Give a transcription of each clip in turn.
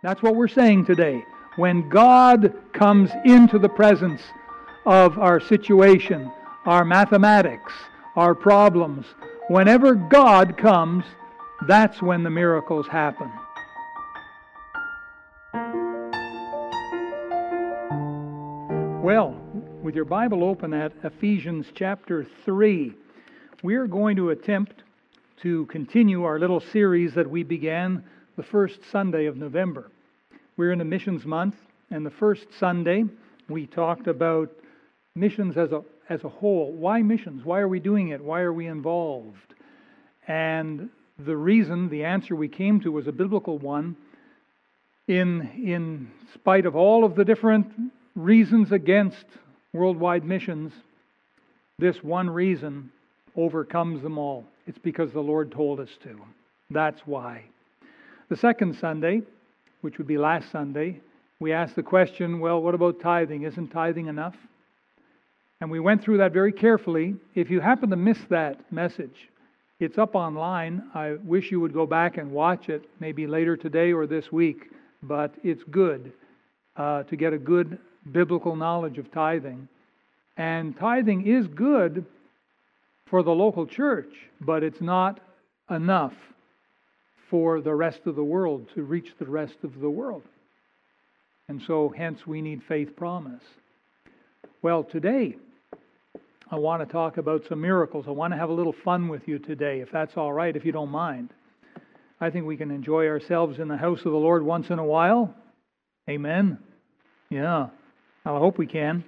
That's what we're saying today. When God comes into the presence of our situation, our mathematics, our problems, whenever God comes, that's when the miracles happen. Well, with your Bible open at Ephesians chapter 3, we are going to attempt to continue our little series that we began the first Sunday of November. We're in a missions month, and the first Sunday we talked about missions as a, as a whole. Why missions? Why are we doing it? Why are we involved? And the reason, the answer we came to was a biblical one. In, in spite of all of the different reasons against worldwide missions, this one reason overcomes them all. It's because the Lord told us to. That's why. The second Sunday, which would be last Sunday, we asked the question well, what about tithing? Isn't tithing enough? And we went through that very carefully. If you happen to miss that message, it's up online. I wish you would go back and watch it, maybe later today or this week, but it's good uh, to get a good biblical knowledge of tithing. And tithing is good for the local church, but it's not enough for the rest of the world, to reach the rest of the world. And so, hence, we need faith promise. Well, today, I want to talk about some miracles. I want to have a little fun with you today, if that's all right, if you don't mind. I think we can enjoy ourselves in the house of the Lord once in a while. Amen. Yeah, I hope we can.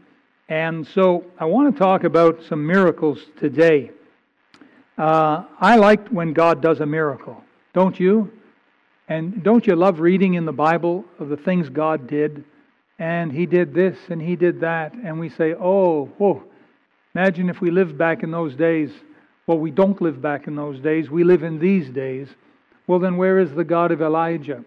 And so I want to talk about some miracles today. Uh, I like when God does a miracle. Don't you? And don't you love reading in the Bible of the things God did? And He did this and He did that. And we say, oh, whoa. Imagine if we lived back in those days. Well, we don't live back in those days. We live in these days. Well, then where is the God of Elijah?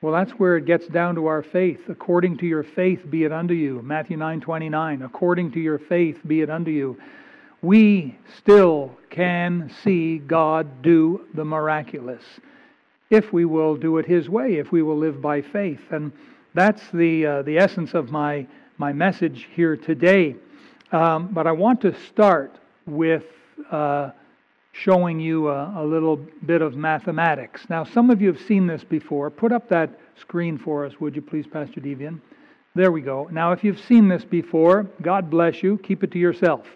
Well, that's where it gets down to our faith. According to your faith be it unto you. Matthew 9:29. According to your faith be it unto you we still can see God do the miraculous if we will do it His way, if we will live by faith. And that's the, uh, the essence of my, my message here today. Um, but I want to start with uh, showing you a, a, little bit of mathematics. Now, some of you have seen this before. Put up that screen for us, would you please, Pastor Devian? There we go. Now, if you've seen this before, God bless you. Keep it to yourself.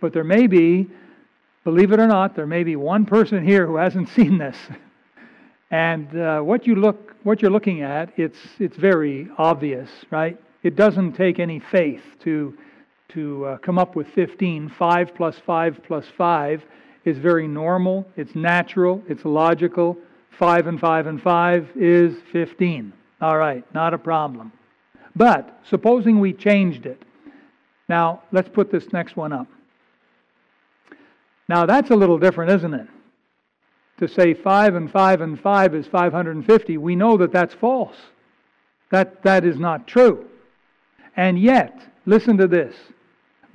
But there may be, believe it or not, there may be one person here who hasn't seen this. And uh, what you look, what you're looking at, it's it's very obvious, right? It doesn't take any faith to to uh, come up with 15. 5 plus 5 plus 5 is very normal. It's natural. It's logical. 5 and 5 and 5 is 15. All right, not a problem. But supposing we changed it. Now, let's put this next one up. Now that's a little different, isn't it? To say 5 and 5 and 5 is 550, we know that that's false. That, that is not true. And yet, listen to this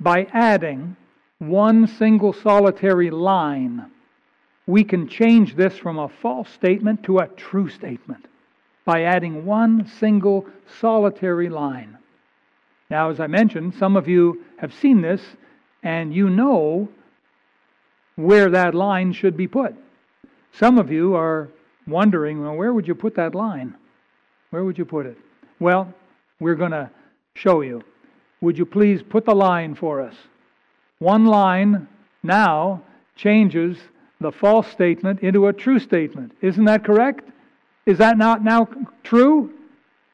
by adding one single solitary line, we can change this from a false statement to a true statement by adding one single solitary line. Now, as I mentioned, some of you have seen this and you know where that line should be put. Some of you are wondering, well, where would you put that line? Where would you put it? Well, we're going to show you. Would you please put the line for us? One line now changes the false statement into a true statement. Isn't that correct? Is that not now true?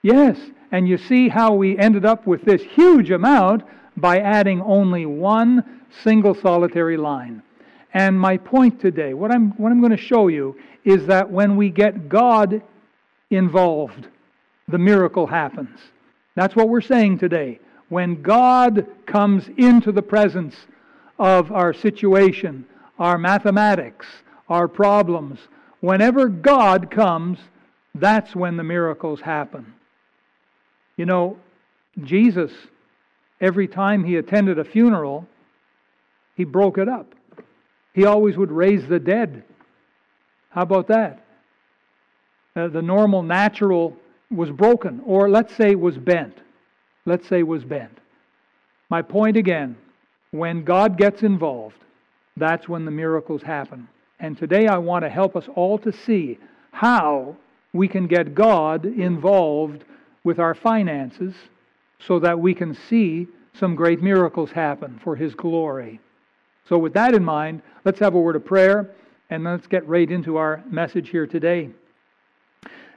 Yes. And you see how we ended up with this huge amount by adding only one single solitary line. And my point today, what I'm, what I'm going to show you, is that when we get God involved, the miracle happens. That's what we're saying today. When God comes into the presence of our situation, our mathematics, our problems, whenever God comes, that's when the miracles happen. You know, Jesus, every time he attended a funeral, he broke it up. He always would raise the dead. How about that? Uh, the normal, natural was broken, or let's say was bent. Let's say was bent. My point again when God gets involved, that's when the miracles happen. And today I want to help us all to see how we can get God involved with our finances so that we can see some great miracles happen for His glory. So, with that in mind, let's have a word of prayer and let's get right into our message here today.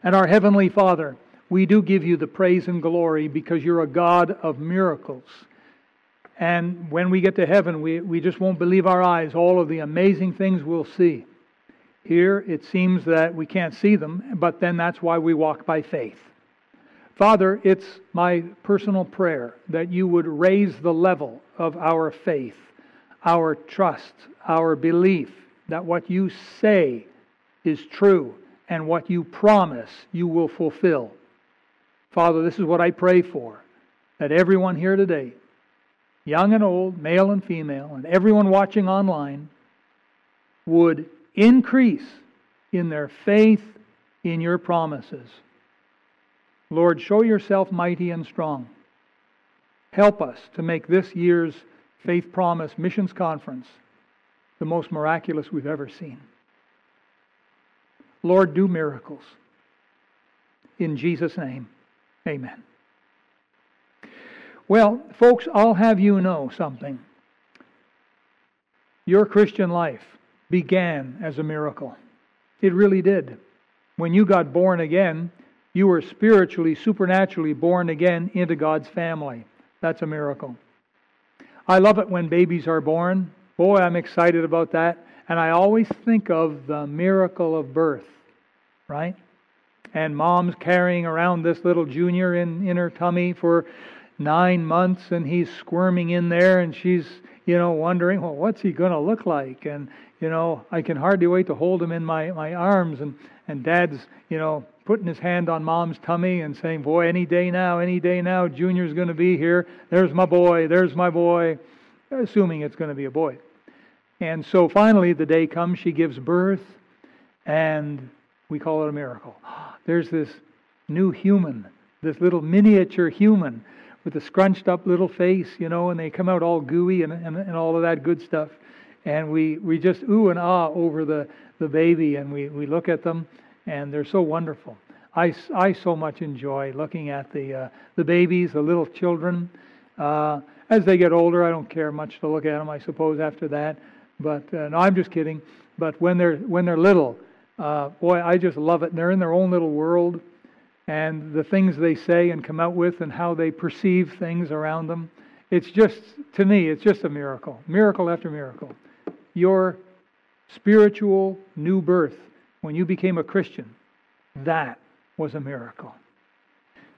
And our Heavenly Father, we do give you the praise and glory because you're a God of miracles. And when we get to heaven, we, we just won't believe our eyes, all of the amazing things we'll see. Here, it seems that we can't see them, but then that's why we walk by faith. Father, it's my personal prayer that you would raise the level of our faith, our trust, our belief that what you say is true and what you promise you will fulfill. Father, this is what I pray for that everyone here today young and old, male and female, and everyone watching online would increase in their faith in your promises. Lord, show yourself mighty and strong. Help us to make this year's Faith Promise Missions Conference the most miraculous we've ever seen. Lord, do miracles. In Jesus' name, amen. Well, folks, I'll have you know something. Your Christian life began as a miracle. It really did. When you got born again, you were spiritually, supernaturally born again into God's family. That's a miracle. I love it when babies are born. Boy, I'm excited about that. And I always think of the miracle of birth, right? And mom's carrying around this little junior in, in her tummy for nine months and he's squirming in there and she's, you know, wondering, well, what's he going to look like? And, you know, I can hardly wait to hold him in my, my arms. And, and dad's, you know, putting his hand on mom's tummy and saying, boy, any day now, any day now, Junior's going to be here. There's my boy, there's my boy, assuming it's going to be a boy. And so finally, the day comes, she gives birth, and we call it a miracle. There's this new human, this little miniature human with a scrunched up little face, you know, and they come out all gooey and, and, and all of that good stuff. And we, we just ooh and ah over the, the baby, and we, we look at them, and they're so wonderful. I, I so much enjoy looking at the, uh, the babies, the little children. Uh, as they get older, I don't care much to look at them, I suppose, after that. But uh, no, I'm just kidding. But when they're, when they're little, uh, boy, I just love it. They're in their own little world and the things they say and come out with and how they perceive things around them. It's just, to me, it's just a miracle. Miracle after miracle. Your spiritual new birth, when you became a Christian, that was a miracle.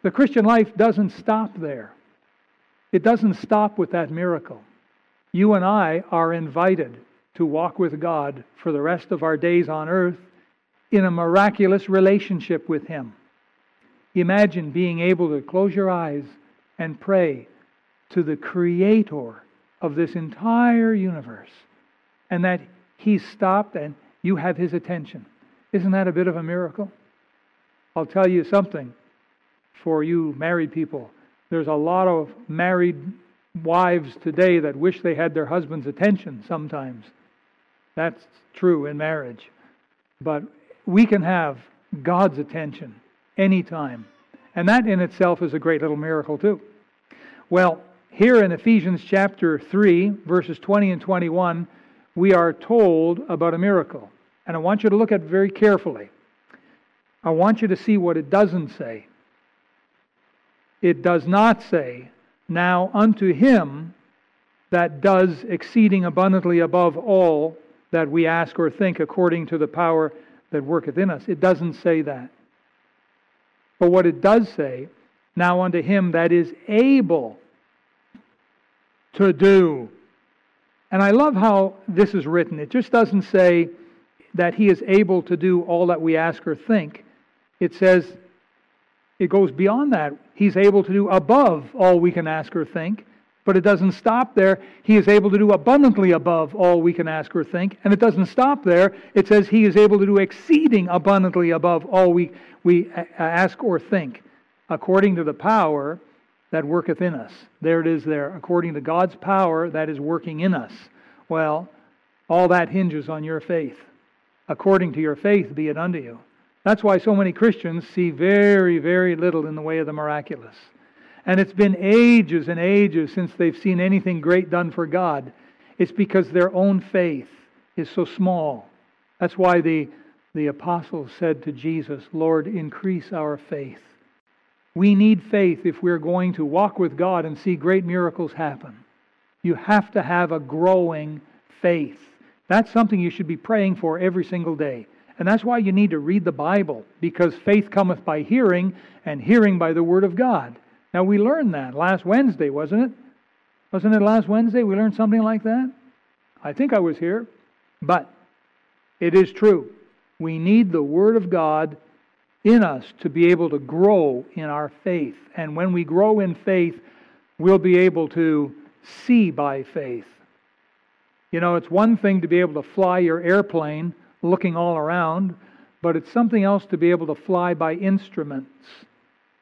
The Christian life doesn't stop there. It doesn't stop with that miracle. You and I are invited to walk with God for the rest of our days on earth in a miraculous relationship with Him. Imagine being able to close your eyes and pray to the creator of this entire universe and that he's stopped and you have his attention. Isn't that a bit of a miracle? I'll tell you something for you married people. There's a lot of married wives today that wish they had their husband's attention sometimes. That's true in marriage. But we can have God's attention anytime. And that in itself is a great little miracle, too. Well, here in Ephesians chapter 3, verses 20 and 21, we are told about a miracle. And I want you to look at it very carefully. I want you to see what it doesn't say. It does not say, Now unto him that does exceeding abundantly above all that we ask or think according to the power that worketh in us. It doesn't say that. But what it does say, now unto him that is able to do. And I love how this is written. It just doesn't say that he is able to do all that we ask or think. It says, it goes beyond that. He's able to do above all we can ask or think. But it doesn't stop there. He is able to do abundantly above all we can ask or think. And it doesn't stop there. It says He is able to do exceeding abundantly above all we, we ask or think, according to the power that worketh in us. There it is there. According to God's power that is working in us. Well, all that hinges on your faith. According to your faith be it unto you. That's why so many Christians see very, very little in the way of the miraculous. And it's been ages and ages since they've seen anything great done for God. It's because their own faith is so small. That's why the, the apostles said to Jesus, Lord, increase our faith. We need faith if we're going to walk with God and see great miracles happen. You have to have a growing faith. That's something you should be praying for every single day. And that's why you need to read the Bible, because faith cometh by hearing, and hearing by the Word of God. Now, we learned that last Wednesday, wasn't it? Wasn't it last Wednesday we learned something like that? I think I was here. But it is true. We need the Word of God in us to be able to grow in our faith. And when we grow in faith, we'll be able to see by faith. You know, it's one thing to be able to fly your airplane looking all around, but it's something else to be able to fly by instruments.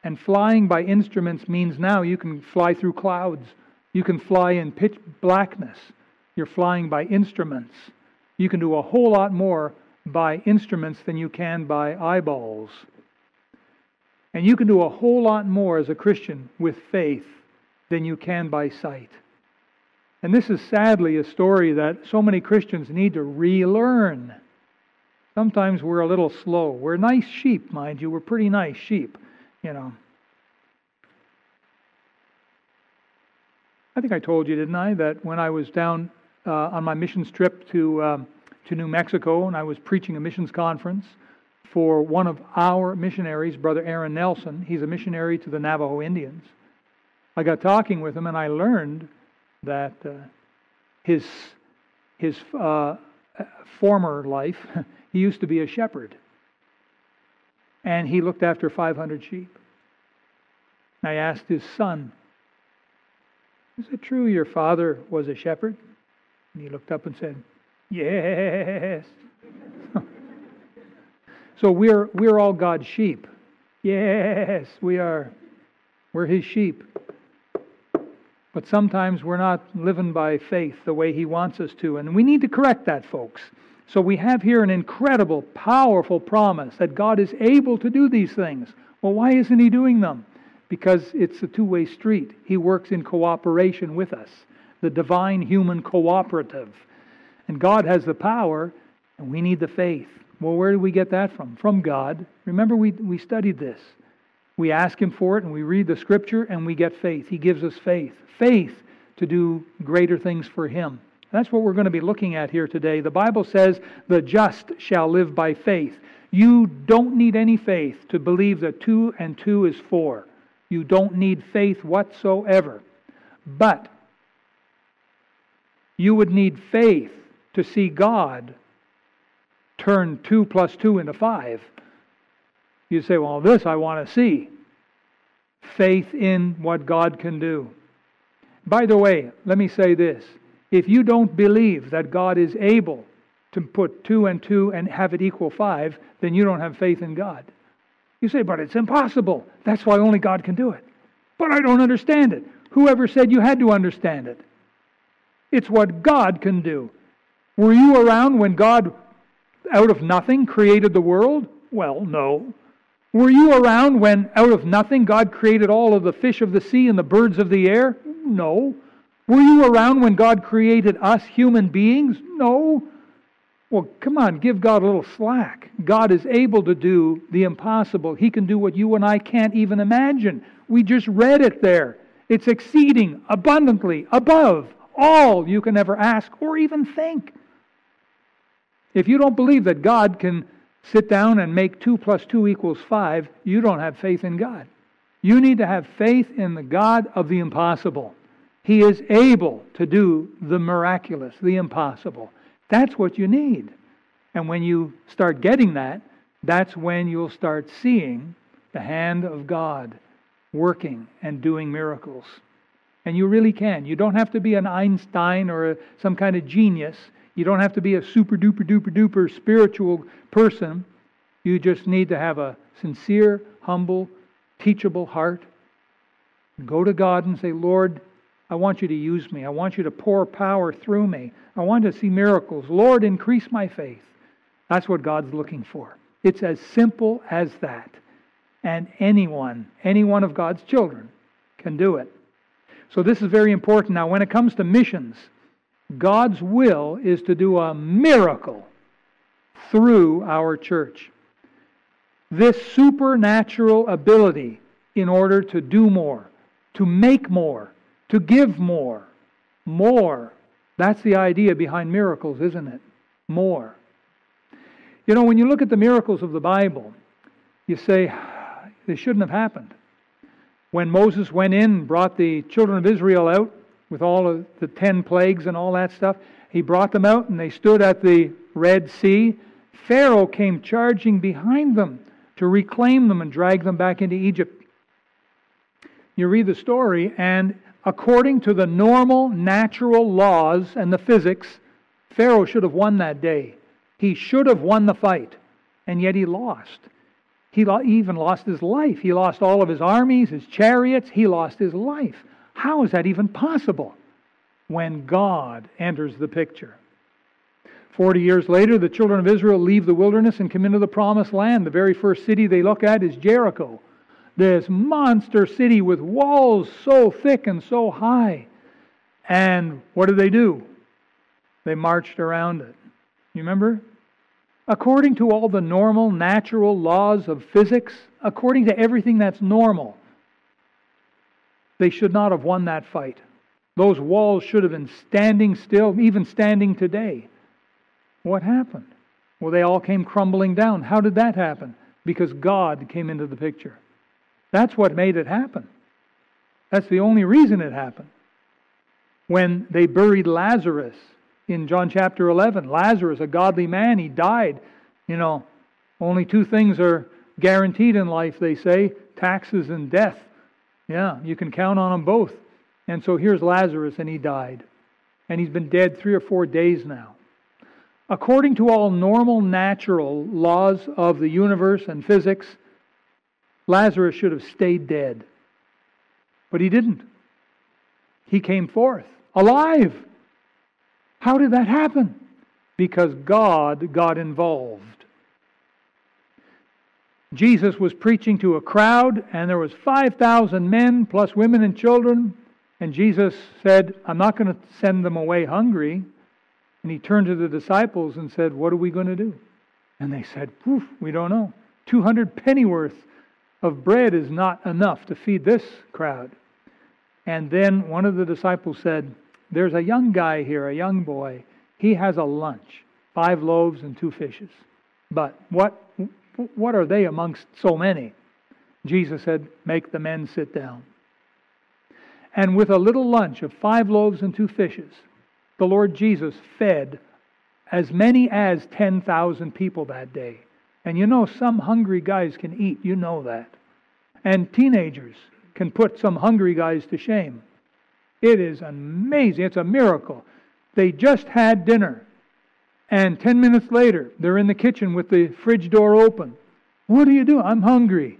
And flying by instruments means now you can fly through clouds. You can fly in pitch blackness. You're flying by instruments. You can do a whole lot more by instruments than you can by eyeballs. And you can do a whole lot more as a Christian with faith than you can by sight. And this is sadly a story that so many Christians need to relearn. Sometimes we're a little slow. We're nice sheep, mind you. We're pretty nice sheep you know. I think I told you, didn't I, that when I was down uh, on my missions trip to um, to New Mexico and I was preaching a missions conference for one of our missionaries, Brother Aaron Nelson. He's a missionary to the Navajo Indians. I got talking with him and I learned that uh, his his uh, former life, he used to be a shepherd and he looked after 500 sheep. I asked his son, Is it true your father was a shepherd? And he looked up and said, Yes. So we're, we're all God's sheep. Yes, we are. We're his sheep. But sometimes we're not living by faith the way he wants us to. And we need to correct that, folks. So we have here an incredible, powerful promise that God is able to do these things. Well, why isn't He doing them? Because it's a two way street. He works in cooperation with us, the divine human cooperative. And God has the power, and we need the faith. Well, where do we get that from? From God. Remember, we, we studied this. We ask Him for it, and we read the Scripture, and we get faith. He gives us faith. Faith to do greater things for Him. That's what we're going to be looking at here today. The Bible says, the just shall live by faith. You don't need any faith to believe that two and two is four. You don't need faith whatsoever. But you would need faith to see God turn two plus two into five. You say, well, this I want to see. Faith in what God can do. By the way, let me say this if you don't believe that God is able to put two and two and have it equal five, then you don't have faith in God. You say, but it's impossible. That's why only God can do it. But I don't understand it. Whoever said you had to understand it? It's what God can do. Were you around when God, out of nothing, created the world? Well, no. Were you around when, out of nothing, God created all of the fish of the sea and the birds of the air? No. Were you around when God created us human beings? No. Well, come on, give God a little slack. God is able to do the impossible. He can do what you and I can't even imagine. We just read it there. It's exceeding abundantly above all you can ever ask or even think. If you don't believe that God can sit down and make 2 plus 2 equals 5, you don't have faith in God. You need to have faith in the God of the impossible. He is able to do the miraculous, the impossible. That's what you need. And when you start getting that, that's when you'll start seeing the hand of God working and doing miracles. And you really can. You don't have to be an Einstein or some kind of genius. You don't have to be a super duper duper duper spiritual person. You just need to have a sincere, humble, teachable heart. Go to God and say, Lord, I want you to use me. I want you to pour power through me. I want to see miracles. Lord, increase my faith. That's what God's looking for. It's as simple as that. And anyone, any one of God's children, can do it. So this is very important. Now, when it comes to missions, God's will is to do a miracle through our church. This supernatural ability in order to do more, to make more, to give more. More. That's the idea behind miracles, isn't it? More. You know, when you look at the miracles of the Bible, you say, they shouldn't have happened. When Moses went in and brought the children of Israel out with all of the ten plagues and all that stuff, he brought them out and they stood at the Red Sea. Pharaoh came charging behind them to reclaim them and drag them back into Egypt. You read the story, and according to the normal natural laws and the physics, Pharaoh should have won that day. He should have won the fight, and yet he lost. He even lost his life. He lost all of his armies, his chariots. He lost his life. How is that even possible when God enters the picture? Forty years later, the children of Israel leave the wilderness and come into the promised land. The very first city they look at is Jericho this monster city with walls so thick and so high. And what did they do? They marched around it. You remember? According to all the normal, natural laws of physics, according to everything that's normal, they should not have won that fight. Those walls should have been standing still, even standing today. What happened? Well, they all came crumbling down. How did that happen? Because God came into the picture. That's what made it happen. That's the only reason it happened. When they buried Lazarus in John chapter 11, Lazarus, a godly man, he died. You know, only two things are guaranteed in life, they say taxes and death. Yeah, you can count on them both. And so here's Lazarus, and he died. And he's been dead three or four days now. According to all normal natural laws of the universe and physics, Lazarus should have stayed dead. But he didn't. He came forth alive. How did that happen? Because God got involved. Jesus was preaching to a crowd, and there was 5,000 men plus women and children. And Jesus said, I'm not going to send them away hungry. And he turned to the disciples and said, What are we going to do? And they said, Poof, we don't know. 200 pennyworth of bread is not enough to feed this crowd. And then one of the disciples said, There's a young guy here, a young boy. He has a lunch five loaves and two fishes. But what, what are they amongst so many? Jesus said, Make the men sit down. And with a little lunch of five loaves and two fishes, the Lord Jesus fed as many as 10,000 people that day. And you know, some hungry guys can eat. You know that. And teenagers can put some hungry guys to shame. It is amazing. It's a miracle. They just had dinner. And 10 minutes later, they're in the kitchen with the fridge door open. What do you do? I'm hungry.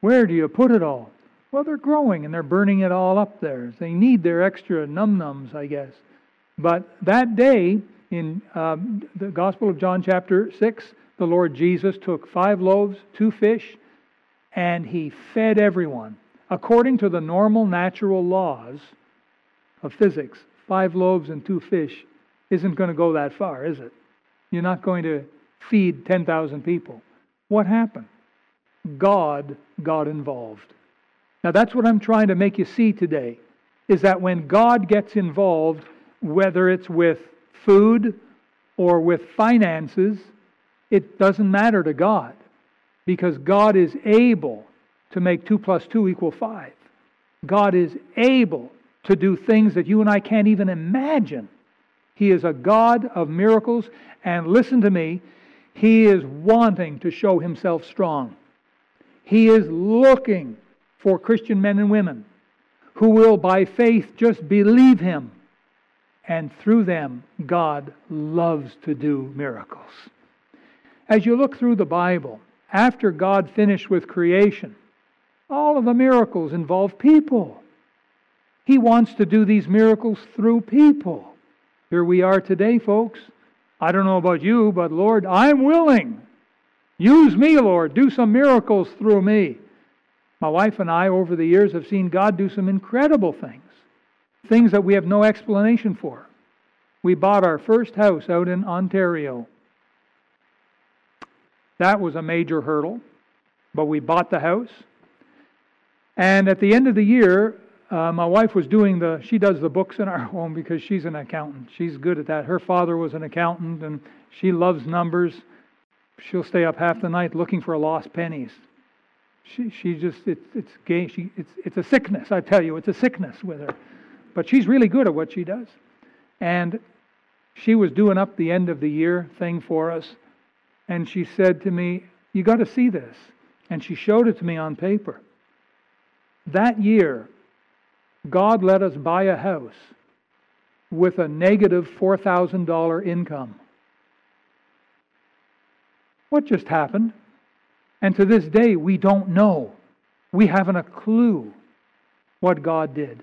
Where do you put it all? Well, they're growing and they're burning it all up there. They need their extra num nums, I guess. But that day, in um, the Gospel of John, chapter 6, the Lord Jesus took five loaves, two fish, and he fed everyone. According to the normal natural laws of physics, five loaves and two fish isn't going to go that far, is it? You're not going to feed 10,000 people. What happened? God got involved. Now that's what I'm trying to make you see today is that when God gets involved, whether it's with food or with finances it doesn't matter to God because God is able to make 2 plus 2 equal 5. God is able to do things that you and I can't even imagine. He is a God of miracles, and listen to me, He is wanting to show Himself strong. He is looking for Christian men and women who will by faith just believe him. And through them, God loves to do miracles. As you look through the Bible, after God finished with creation, all of the miracles involve people. He wants to do these miracles through people. Here we are today, folks. I don't know about you, but Lord, I'm willing. Use me, Lord. Do some miracles through me. My wife and I, over the years, have seen God do some incredible things, things that we have no explanation for. We bought our first house out in Ontario. That was a major hurdle, but we bought the house. And at the end of the year, uh, my wife was doing the, she does the books in our home because she's an accountant. She's good at that. Her father was an accountant and she loves numbers. She'll stay up half the night looking for lost pennies. She, she just, it's, it's gay. She, it's, it's a sickness, I tell you. It's a sickness with her. But she's really good at what she does. And she was doing up the end of the year thing for us. And she said to me, You got to see this. And she showed it to me on paper. That year, God let us buy a house with a negative $4,000 income. What just happened? And to this day, we don't know. We haven't a clue what God did.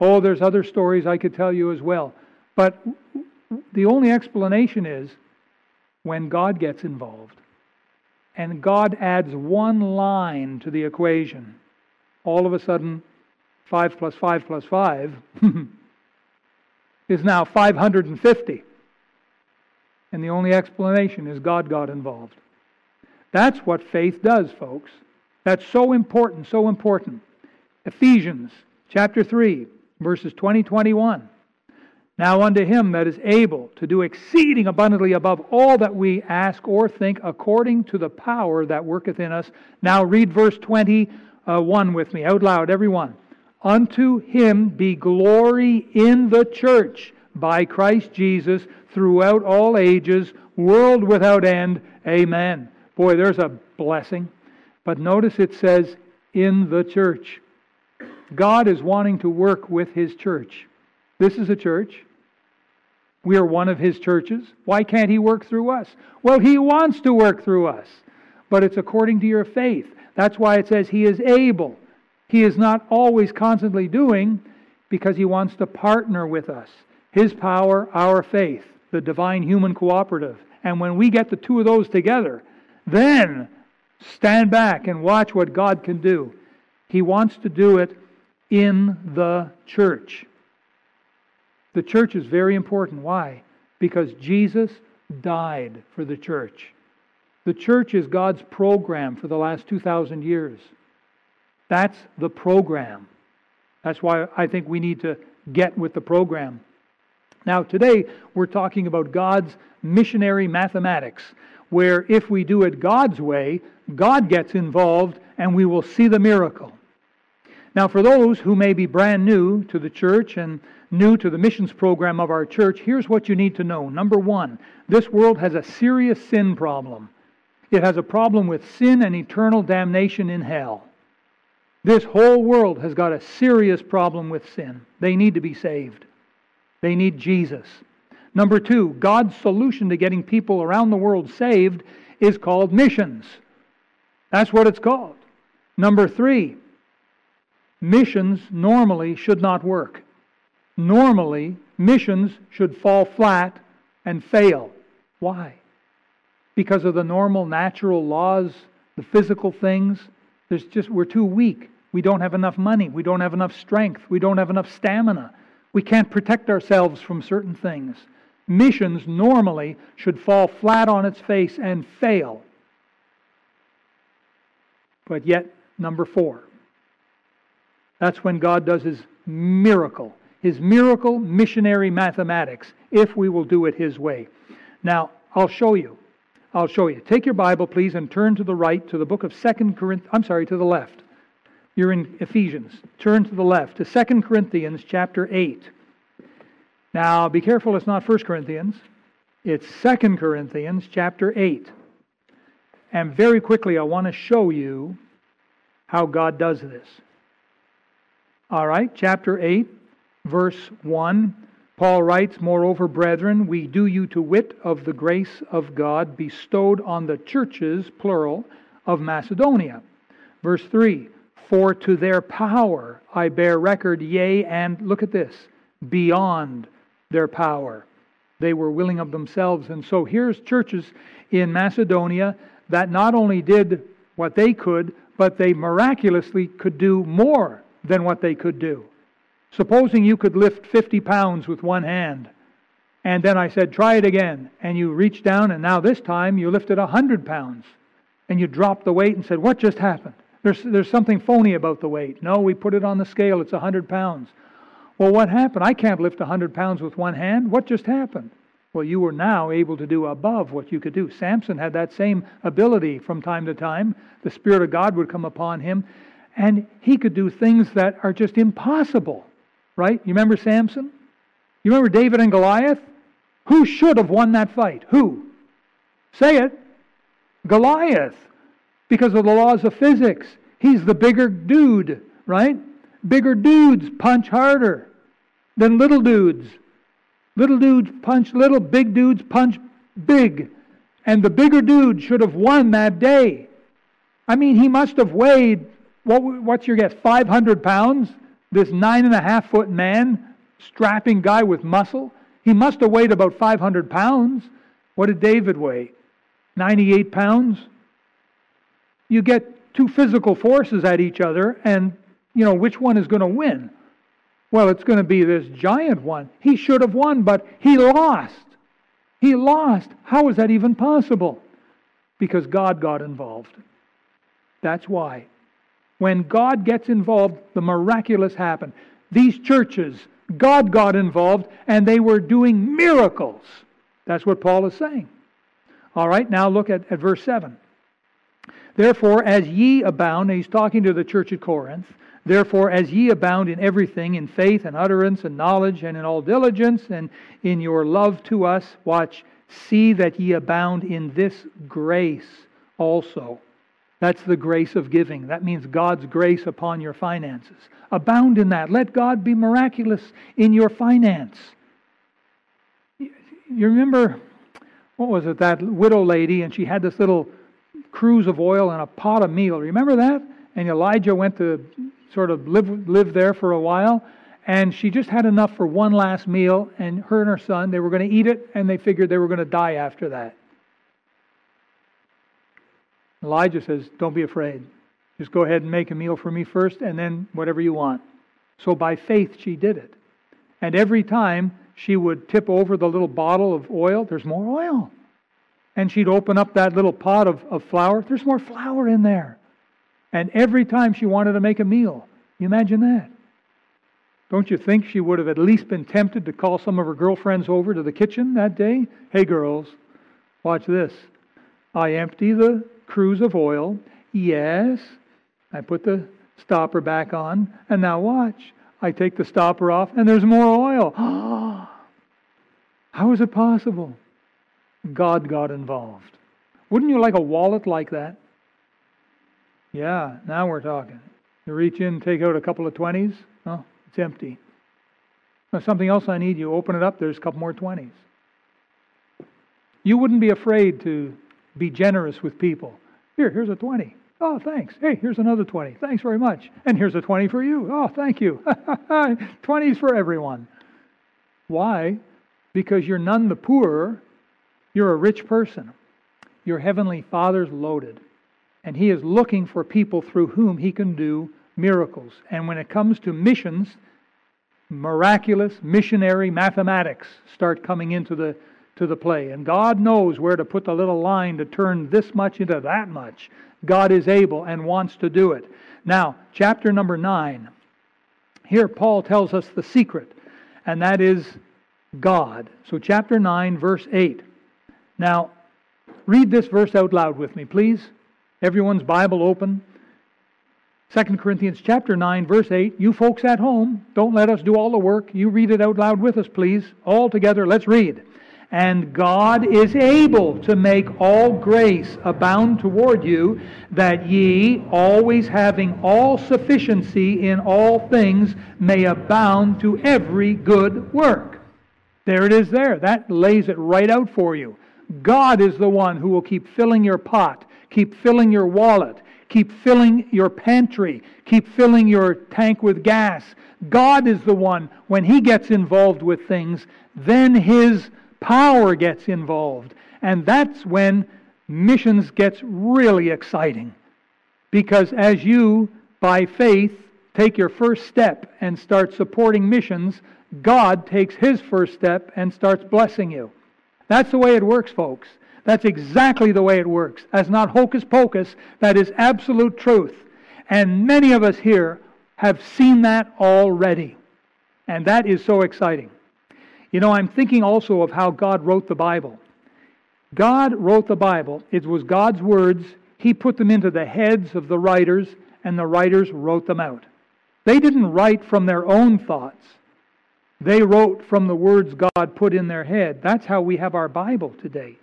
Oh, there's other stories I could tell you as well. But the only explanation is when God gets involved and God adds one line to the equation, all of a sudden, 5 plus 5 plus 5 is now 550. And the only explanation is God got involved. That's what faith does, folks. That's so important, so important. Ephesians chapter 3, verses 20 21. Now unto him that is able to do exceeding abundantly above all that we ask or think, according to the power that worketh in us. Now read verse 21 with me, out loud, everyone. Unto him be glory in the church by Christ Jesus throughout all ages, world without end. Amen. Boy, there's a blessing. But notice it says, in the church. God is wanting to work with his church. This is a church. We are one of his churches. Why can't he work through us? Well, he wants to work through us, but it's according to your faith. That's why it says he is able. He is not always constantly doing because he wants to partner with us. His power, our faith, the divine human cooperative. And when we get the two of those together, then stand back and watch what God can do. He wants to do it in the church. The church is very important. Why? Because Jesus died for the church. The church is God's program for the last 2,000 years. That's the program. That's why I think we need to get with the program. Now, today we're talking about God's missionary mathematics where if we do it God's way, God gets involved and we will see the miracle. Now, for those who may be brand new to the church and new to the missions program of our church, here's what you need to know. Number one, this world has a serious sin problem. It has a problem with sin and eternal damnation in hell. This whole world has got a serious problem with sin. They need to be saved. They need Jesus. Number two, God's solution to getting people around the world saved is called missions. That's what it's called. Number three, missions normally should not work. Normally, missions should fall flat and fail. Why? Because of the normal natural laws, the physical things. There's just we're too weak. We don't have enough money. We don't have enough strength. We don't have enough stamina. We can't protect ourselves from certain things missions normally should fall flat on its face and fail. But yet, number four, that's when God does his miracle, his miracle missionary mathematics, if we will do it his way. Now, I'll show you. I'll show you. Take your Bible, please, and turn to the right to the book of Second Corinthians. I'm sorry, to the left. You're in Ephesians. Turn to the left to Second Corinthians chapter 8. Now, be careful, it's not 1 Corinthians, it's 2 Corinthians chapter 8. And very quickly, I want to show you how God does this. All right, chapter 8, verse 1. Paul writes, Moreover, brethren, we do you to wit of the grace of God bestowed on the churches, plural, of Macedonia. Verse 3 For to their power I bear record, yea, and look at this, beyond their power. They were willing of themselves. And so here's churches in Macedonia that not only did what they could, but they miraculously could do more than what they could do. Supposing you could lift 50 pounds with one hand, and then I said, try it again, and you reached down, and now this time you lifted 100 pounds, and you dropped the weight and said, What just happened? There's, there's something phony about the weight. No, we put it on the scale, it's 100 pounds. Well, what happened? I can't lift 100 pounds with one hand. What just happened? Well, you were now able to do above what you could do. Samson had that same ability from time to time. The Spirit of God would come upon him, and he could do things that are just impossible, right? You remember Samson? You remember David and Goliath? Who should have won that fight? Who? Say it. Goliath. Because of the laws of physics. He's the bigger dude, right? Bigger dudes punch harder than little dudes. Little dudes punch little, big dudes punch big. And the bigger dude should have won that day. I mean, he must have weighed, what, what's your guess, 500 pounds? This nine and a half foot man, strapping guy with muscle. He must have weighed about 500 pounds. What did David weigh? 98 pounds? You get two physical forces at each other, and you know, which one is going to win? Well, it's going to be this giant one. He should have won, but he lost. He lost. How is that even possible? Because God got involved. That's why. When God gets involved, the miraculous happen. These churches, God got involved, and they were doing miracles. That's what Paul is saying. All right, now look at, at verse 7. Therefore, as ye abound, and he's talking to the church at Corinth, Therefore, as ye abound in everything, in faith and utterance and knowledge and in all diligence and in your love to us, watch, see that ye abound in this grace also. That's the grace of giving. That means God's grace upon your finances. Abound in that. Let God be miraculous in your finance. You remember, what was it, that widow lady, and she had this little cruse of oil and a pot of meal. Remember that? And Elijah went to sort of live, live there for a while. And she just had enough for one last meal, and her and her son, they were going to eat it, and they figured they were going to die after that. Elijah says, Don't be afraid. Just go ahead and make a meal for me first, and then whatever you want. So by faith, she did it. And every time she would tip over the little bottle of oil, there's more oil. And she'd open up that little pot of, of flour, there's more flour in there. And every time she wanted to make a meal, you imagine that? Don't you think she would have at least been tempted to call some of her girlfriends over to the kitchen that day? Hey, girls, watch this. I empty the cruse of oil. Yes. I put the stopper back on. And now watch. I take the stopper off, and there's more oil. How is it possible? God got involved. Wouldn't you like a wallet like that? Yeah, now we're talking. You reach in, take out a couple of 20s. Oh, it's empty. Now, something else I need, you open it up, there's a couple more 20s. You wouldn't be afraid to be generous with people. Here, here's a 20. Oh, thanks. Hey, here's another 20. Thanks very much. And here's a 20 for you. Oh, thank you. 20s for everyone. Why? Because you're none the poorer. You're a rich person. Your heavenly Father's loaded and he is looking for people through whom he can do miracles. And when it comes to missions, miraculous missionary mathematics start coming into the to the play. And God knows where to put the little line to turn this much into that much. God is able and wants to do it. Now, chapter number 9. Here Paul tells us the secret, and that is God. So chapter 9 verse 8. Now, read this verse out loud with me, please. Everyone's Bible open. 2 Corinthians chapter 9 verse 8. You folks at home, don't let us do all the work. You read it out loud with us, please. All together, let's read. And God is able to make all grace abound toward you, that ye, always having all sufficiency in all things, may abound to every good work. There it is there. That lays it right out for you. God is the one who will keep filling your pot, keep filling your wallet, keep filling your pantry, keep filling your tank with gas. God is the one, when He gets involved with things, then His power gets involved. And that's when missions gets really exciting. Because as you, by faith, take your first step and start supporting missions, God takes his first step and starts blessing you. That's the way it works, folks. That's exactly the way it works. That's not hocus pocus. That is absolute truth. And many of us here have seen that already. And that is so exciting. You know, I'm thinking also of how God wrote the Bible. God wrote the Bible. It was God's words. He put them into the heads of the writers, and the writers wrote them out. They didn't write from their own thoughts. They wrote from the words God put in their head. That's how we have our Bible today.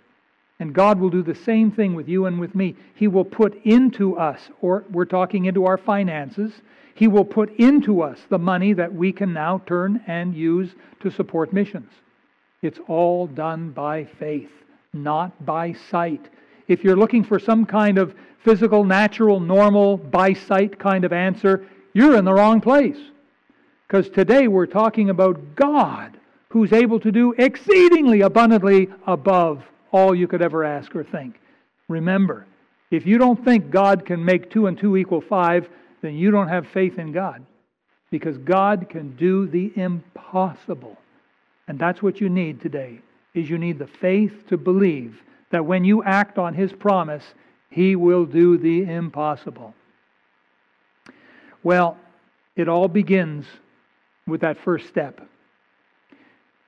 And God will do the same thing with you and with me. He will put into us, or we're talking into our finances, He will put into us the money that we can now turn and use to support missions. It's all done by faith, not by sight. If you're looking for some kind of physical, natural, normal, by sight kind of answer, you're in the wrong place. Because today we're talking about God who's able to do exceedingly abundantly above all you could ever ask or think. Remember, if you don't think God can make two and two equal five, then you don't have faith in God. Because God can do the impossible. And that's what you need today, is you need the faith to believe that when you act on his promise, he will do the impossible. Well, it all begins with that first step.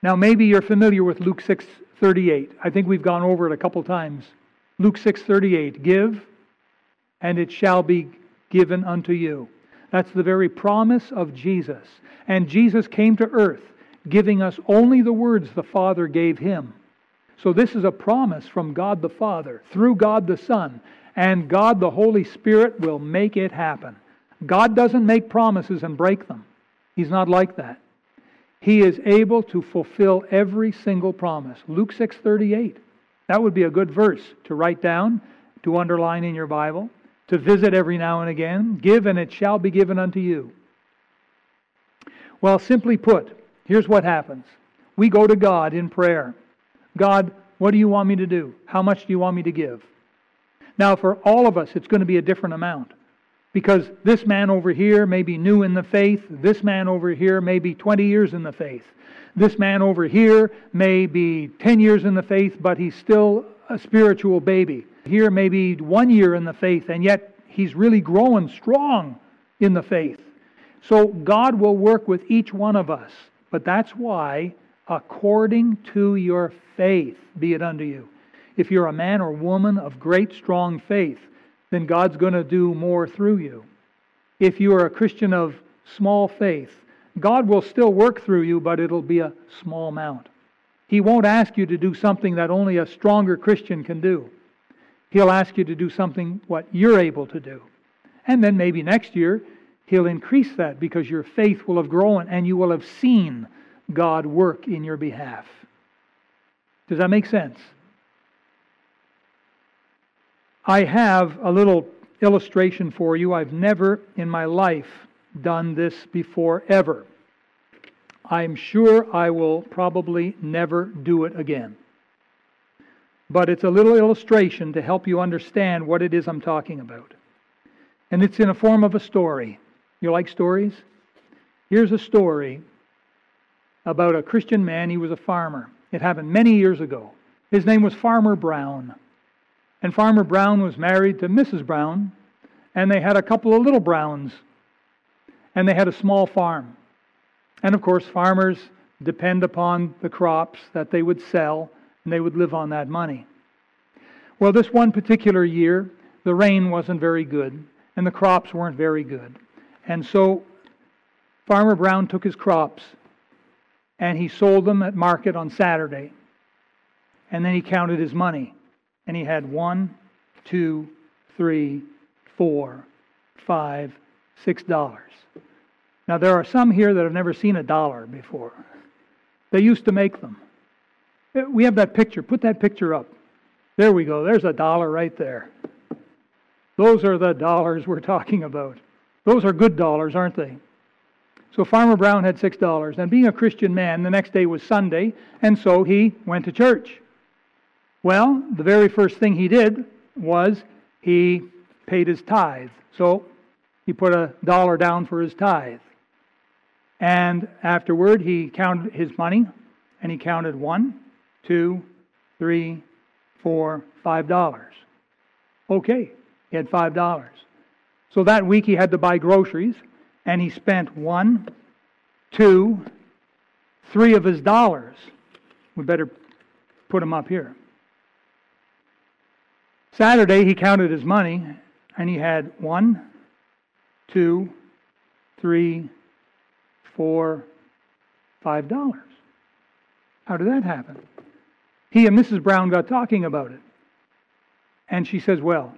Now, maybe you're familiar with Luke 6:38. I think we've gone over it a couple times. Luke 6:38, "Give, and it shall be given unto you." That's the very promise of Jesus. And Jesus came to earth, giving us only the words the Father gave him. So this is a promise from God the Father through God the Son, and God the Holy Spirit will make it happen. God doesn't make promises and break them. He's not like that. He is able to fulfill every single promise. Luke 6:38. That would be a good verse to write down, to underline in your Bible, to visit every now and again. Give and it shall be given unto you. Well, simply put, here's what happens. We go to God in prayer. God, what do you want me to do? How much do you want me to give? Now, for all of us, it's going to be a different amount. Because this man over here may be new in the faith, this man over here may be 20 years in the faith. This man over here may be 10 years in the faith, but he's still a spiritual baby. Here may be one year in the faith, and yet he's really growing strong in the faith. So God will work with each one of us. But that's why, according to your faith, be it unto you. If you're a man or woman of great, strong faith, then God's going to do more through you. If you are a Christian of small faith, God will still work through you, but it'll be a small amount. He won't ask you to do something that only a stronger Christian can do. He'll ask you to do something what you're able to do. And then maybe next year, He'll increase that because your faith will have grown and you will have seen God work in your behalf. Does that make sense? I have a little illustration for you. I've never in my life done this before, ever. I'm sure I will probably never do it again. But it's a little illustration to help you understand what it is I'm talking about. And it's in a form of a story. You like stories? Here's a story about a Christian man. He was a farmer. It happened many years ago. His name was Farmer Brown. And Farmer Brown was married to Mrs. Brown, and they had a couple of little Browns, and they had a small farm. And of course, farmers depend upon the crops that they would sell, and they would live on that money. Well, this one particular year, the rain wasn't very good, and the crops weren't very good. And so Farmer Brown took his crops and he sold them at market on Saturday. and then he counted his money. And he had one, two, three, four, five, six dollars. Now, there are some here that have never seen a dollar before. They used to make them. Eh, we have that picture. Put that picture up. There we go. There's a dollar right there. Those are the dollars we're talking about. Those are good dollars, aren't they? So Farmer Brown had six dollars. And being a Christian man, the next day was Sunday, and so he went to church. Well, the very first thing he did was he paid his tithe. So he put a dollar down for his tithe. And afterward, he counted his money, and he counted one, two, three, four, five dollars. Okay, he had five dollars. So that week he had to buy groceries, and he spent one, two, three of his dollars. We better put them up here. Saturday he counted his money, and he had one, two, three, four, five dollars. How did that happen? He and Mrs. Brown got talking about it. And she says, Well,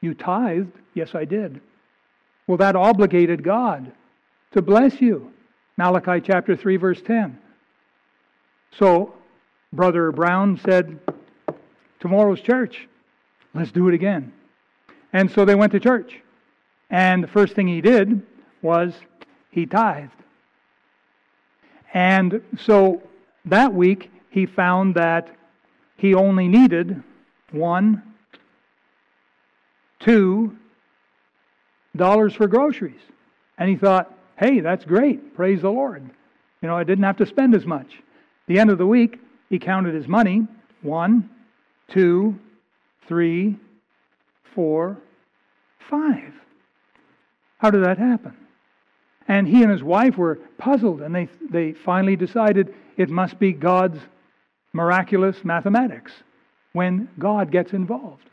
you tithed? Yes, I did. Well, that obligated God to bless you. Malachi chapter 3, verse 10. So, Brother Brown said, Tomorrow's church. Let's do it again. And so they went to church. And the first thing he did was he tithed. And so that week, he found that he only needed one, two dollars for groceries. And he thought, hey, that's great. Praise the Lord. You know, I didn't have to spend as much. The end of the week, he counted his money one, two, three, four, five. How did that happen? And he and his wife were puzzled, and they, they finally decided it must be God's miraculous mathematics when God gets involved.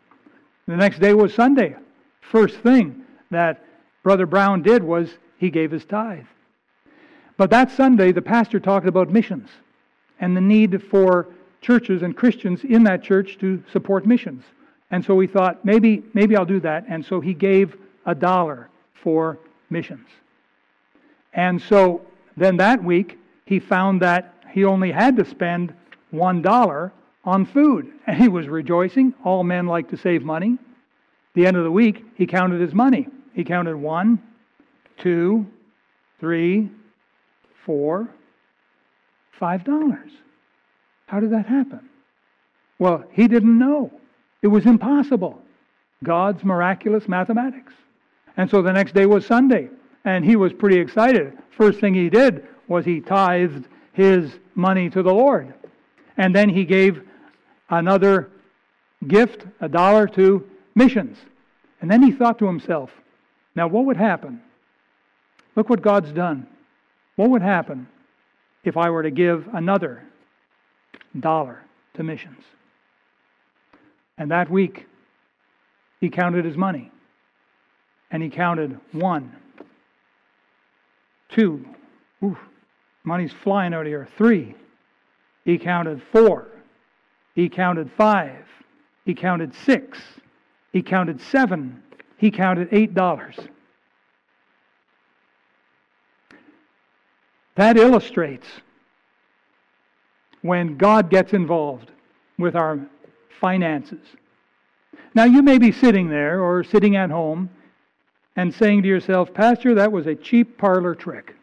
The next day was Sunday. First thing that Brother Brown did was he gave his tithe. But that Sunday, the pastor talked about missions and the need for churches and Christians in that church to support missions. And so we thought, maybe, maybe I'll do that. And so he gave a dollar for missions. And so then that week, he found that he only had to spend $1 on food. And he was rejoicing. All men like to save money. The end of the week, he counted his money. He counted one, two, three, four, five dollars. How did that happen? Well, he didn't know. It was impossible. God's miraculous mathematics. And so the next day was Sunday, and he was pretty excited. First thing he did was he tithed his money to the Lord. And then he gave another gift, a dollar, to missions. And then he thought to himself, now what would happen? Look what God's done. What would happen if I were to give another dollar to missions? And that week, he counted his money. And he counted one, two, oof, money's flying out of here, three, he counted four. He counted five. He counted six. He counted seven. He counted eight dollars. That illustrates when God gets involved with our finances. Now, you may be sitting there or sitting at home and saying to yourself, Pastor, that was a cheap parlor trick.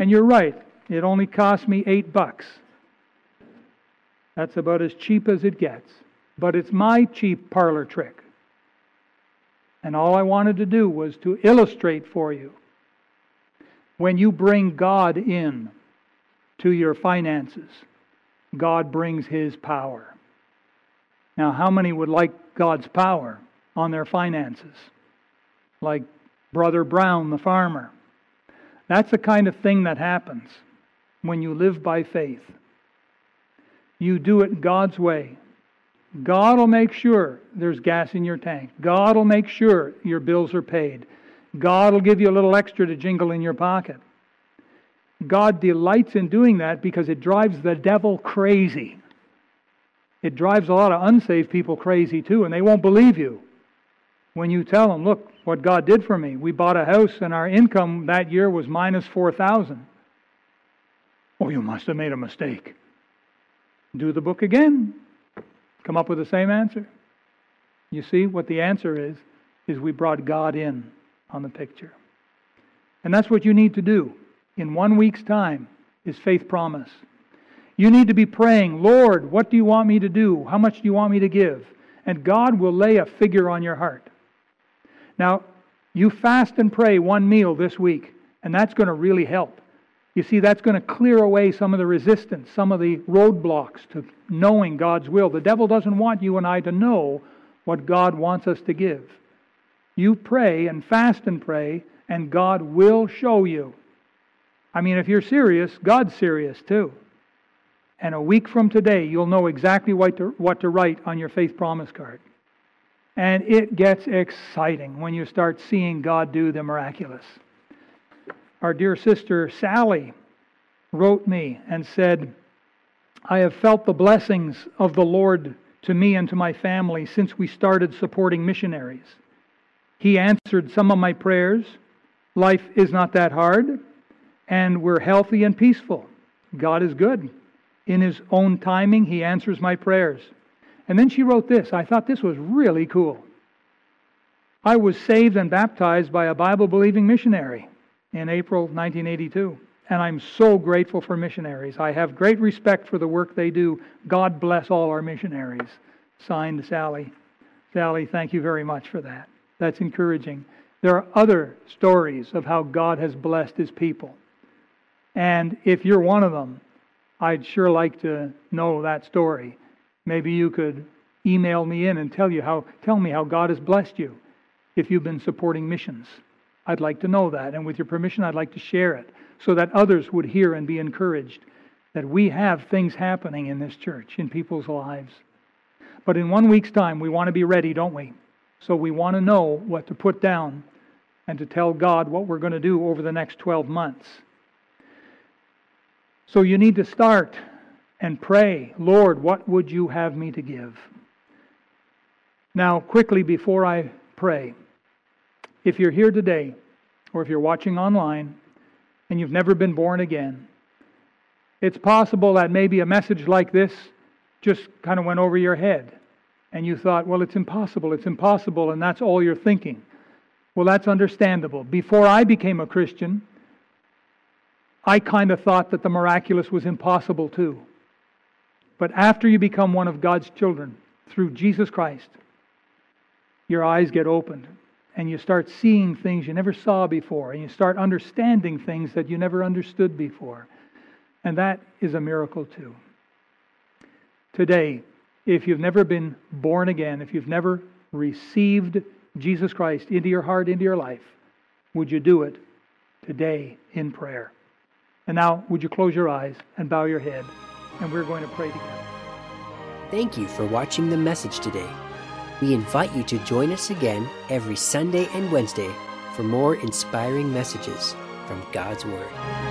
And you're right. It only cost me eight bucks. That's about as cheap as it gets. But it's my cheap parlor trick. And all I wanted to do was to illustrate for you when you bring God in to your finances, God brings His power. Now, how many would like God's power on their finances? Like Brother Brown, the farmer. That's the kind of thing that happens when you live by faith. You do it God's way. God will make sure there's gas in your tank. God will make sure your bills are paid. God will give you a little extra to jingle in your pocket. God delights in doing that because it drives the devil crazy. It drives a lot of unsaved people crazy too, and they won't believe you when you tell them, look what God did for me. We bought a house and our income that year was minus 4,000. Oh, you must have made a mistake. Do the book again. Come up with the same answer. You see, what the answer is, is we brought God in on the picture. And that's what you need to do in one week's time is faith promise. You need to be praying, Lord, what do you want me to do? How much do you want me to give? And God will lay a figure on your heart. Now, you fast and pray one meal this week, and that's going to really help. You see, that's going to clear away some of the resistance, some of the roadblocks to knowing God's will. The devil doesn't want you and I to know what God wants us to give. You pray and fast and pray, and God will show you. I mean, if you're serious, God's serious too. And a week from today, you'll know exactly what to, what to write on your faith promise card. And it gets exciting when you start seeing God do the miraculous our dear sister Sally wrote me and said, I have felt the blessings of the Lord to me and to my family since we started supporting missionaries. He answered some of my prayers. Life is not that hard, and we're healthy and peaceful. God is good. In His own timing, He answers my prayers. And then she wrote this. I thought this was really cool. I was saved and baptized by a Bible believing missionary in April 1982. And I'm so grateful for missionaries. I have great respect for the work they do. God bless all our missionaries. Signed, Sally. Sally, thank you very much for that. That's encouraging. There are other stories of how God has blessed his people. And if you're one of them, I'd sure like to know that story. Maybe you could email me in and tell you how tell me how God has blessed you if you've been supporting missions. I'd like to know that. And with your permission, I'd like to share it so that others would hear and be encouraged that we have things happening in this church, in people's lives. But in one week's time, we want to be ready, don't we? So we want to know what to put down and to tell God what we're going to do over the next 12 months. So you need to start and pray, Lord, what would you have me to give? Now, quickly before I pray, if you're here today, or if you're watching online, and you've never been born again, it's possible that maybe a message like this just kind of went over your head. And you thought, well, it's impossible, it's impossible, and that's all you're thinking. Well, that's understandable. Before I became a Christian, I kind of thought that the miraculous was impossible too. But after you become one of God's children through Jesus Christ, your eyes get opened and you start seeing things you never saw before, and you start understanding things that you never understood before. And that is a miracle too. Today, if you've never been born again, if you've never received Jesus Christ into your heart, into your life, would you do it today in prayer? And now, would you close your eyes and bow your head? And we're going to pray together. Thank you for watching the message today. We invite you to join us again every Sunday and Wednesday for more inspiring messages from God's Word.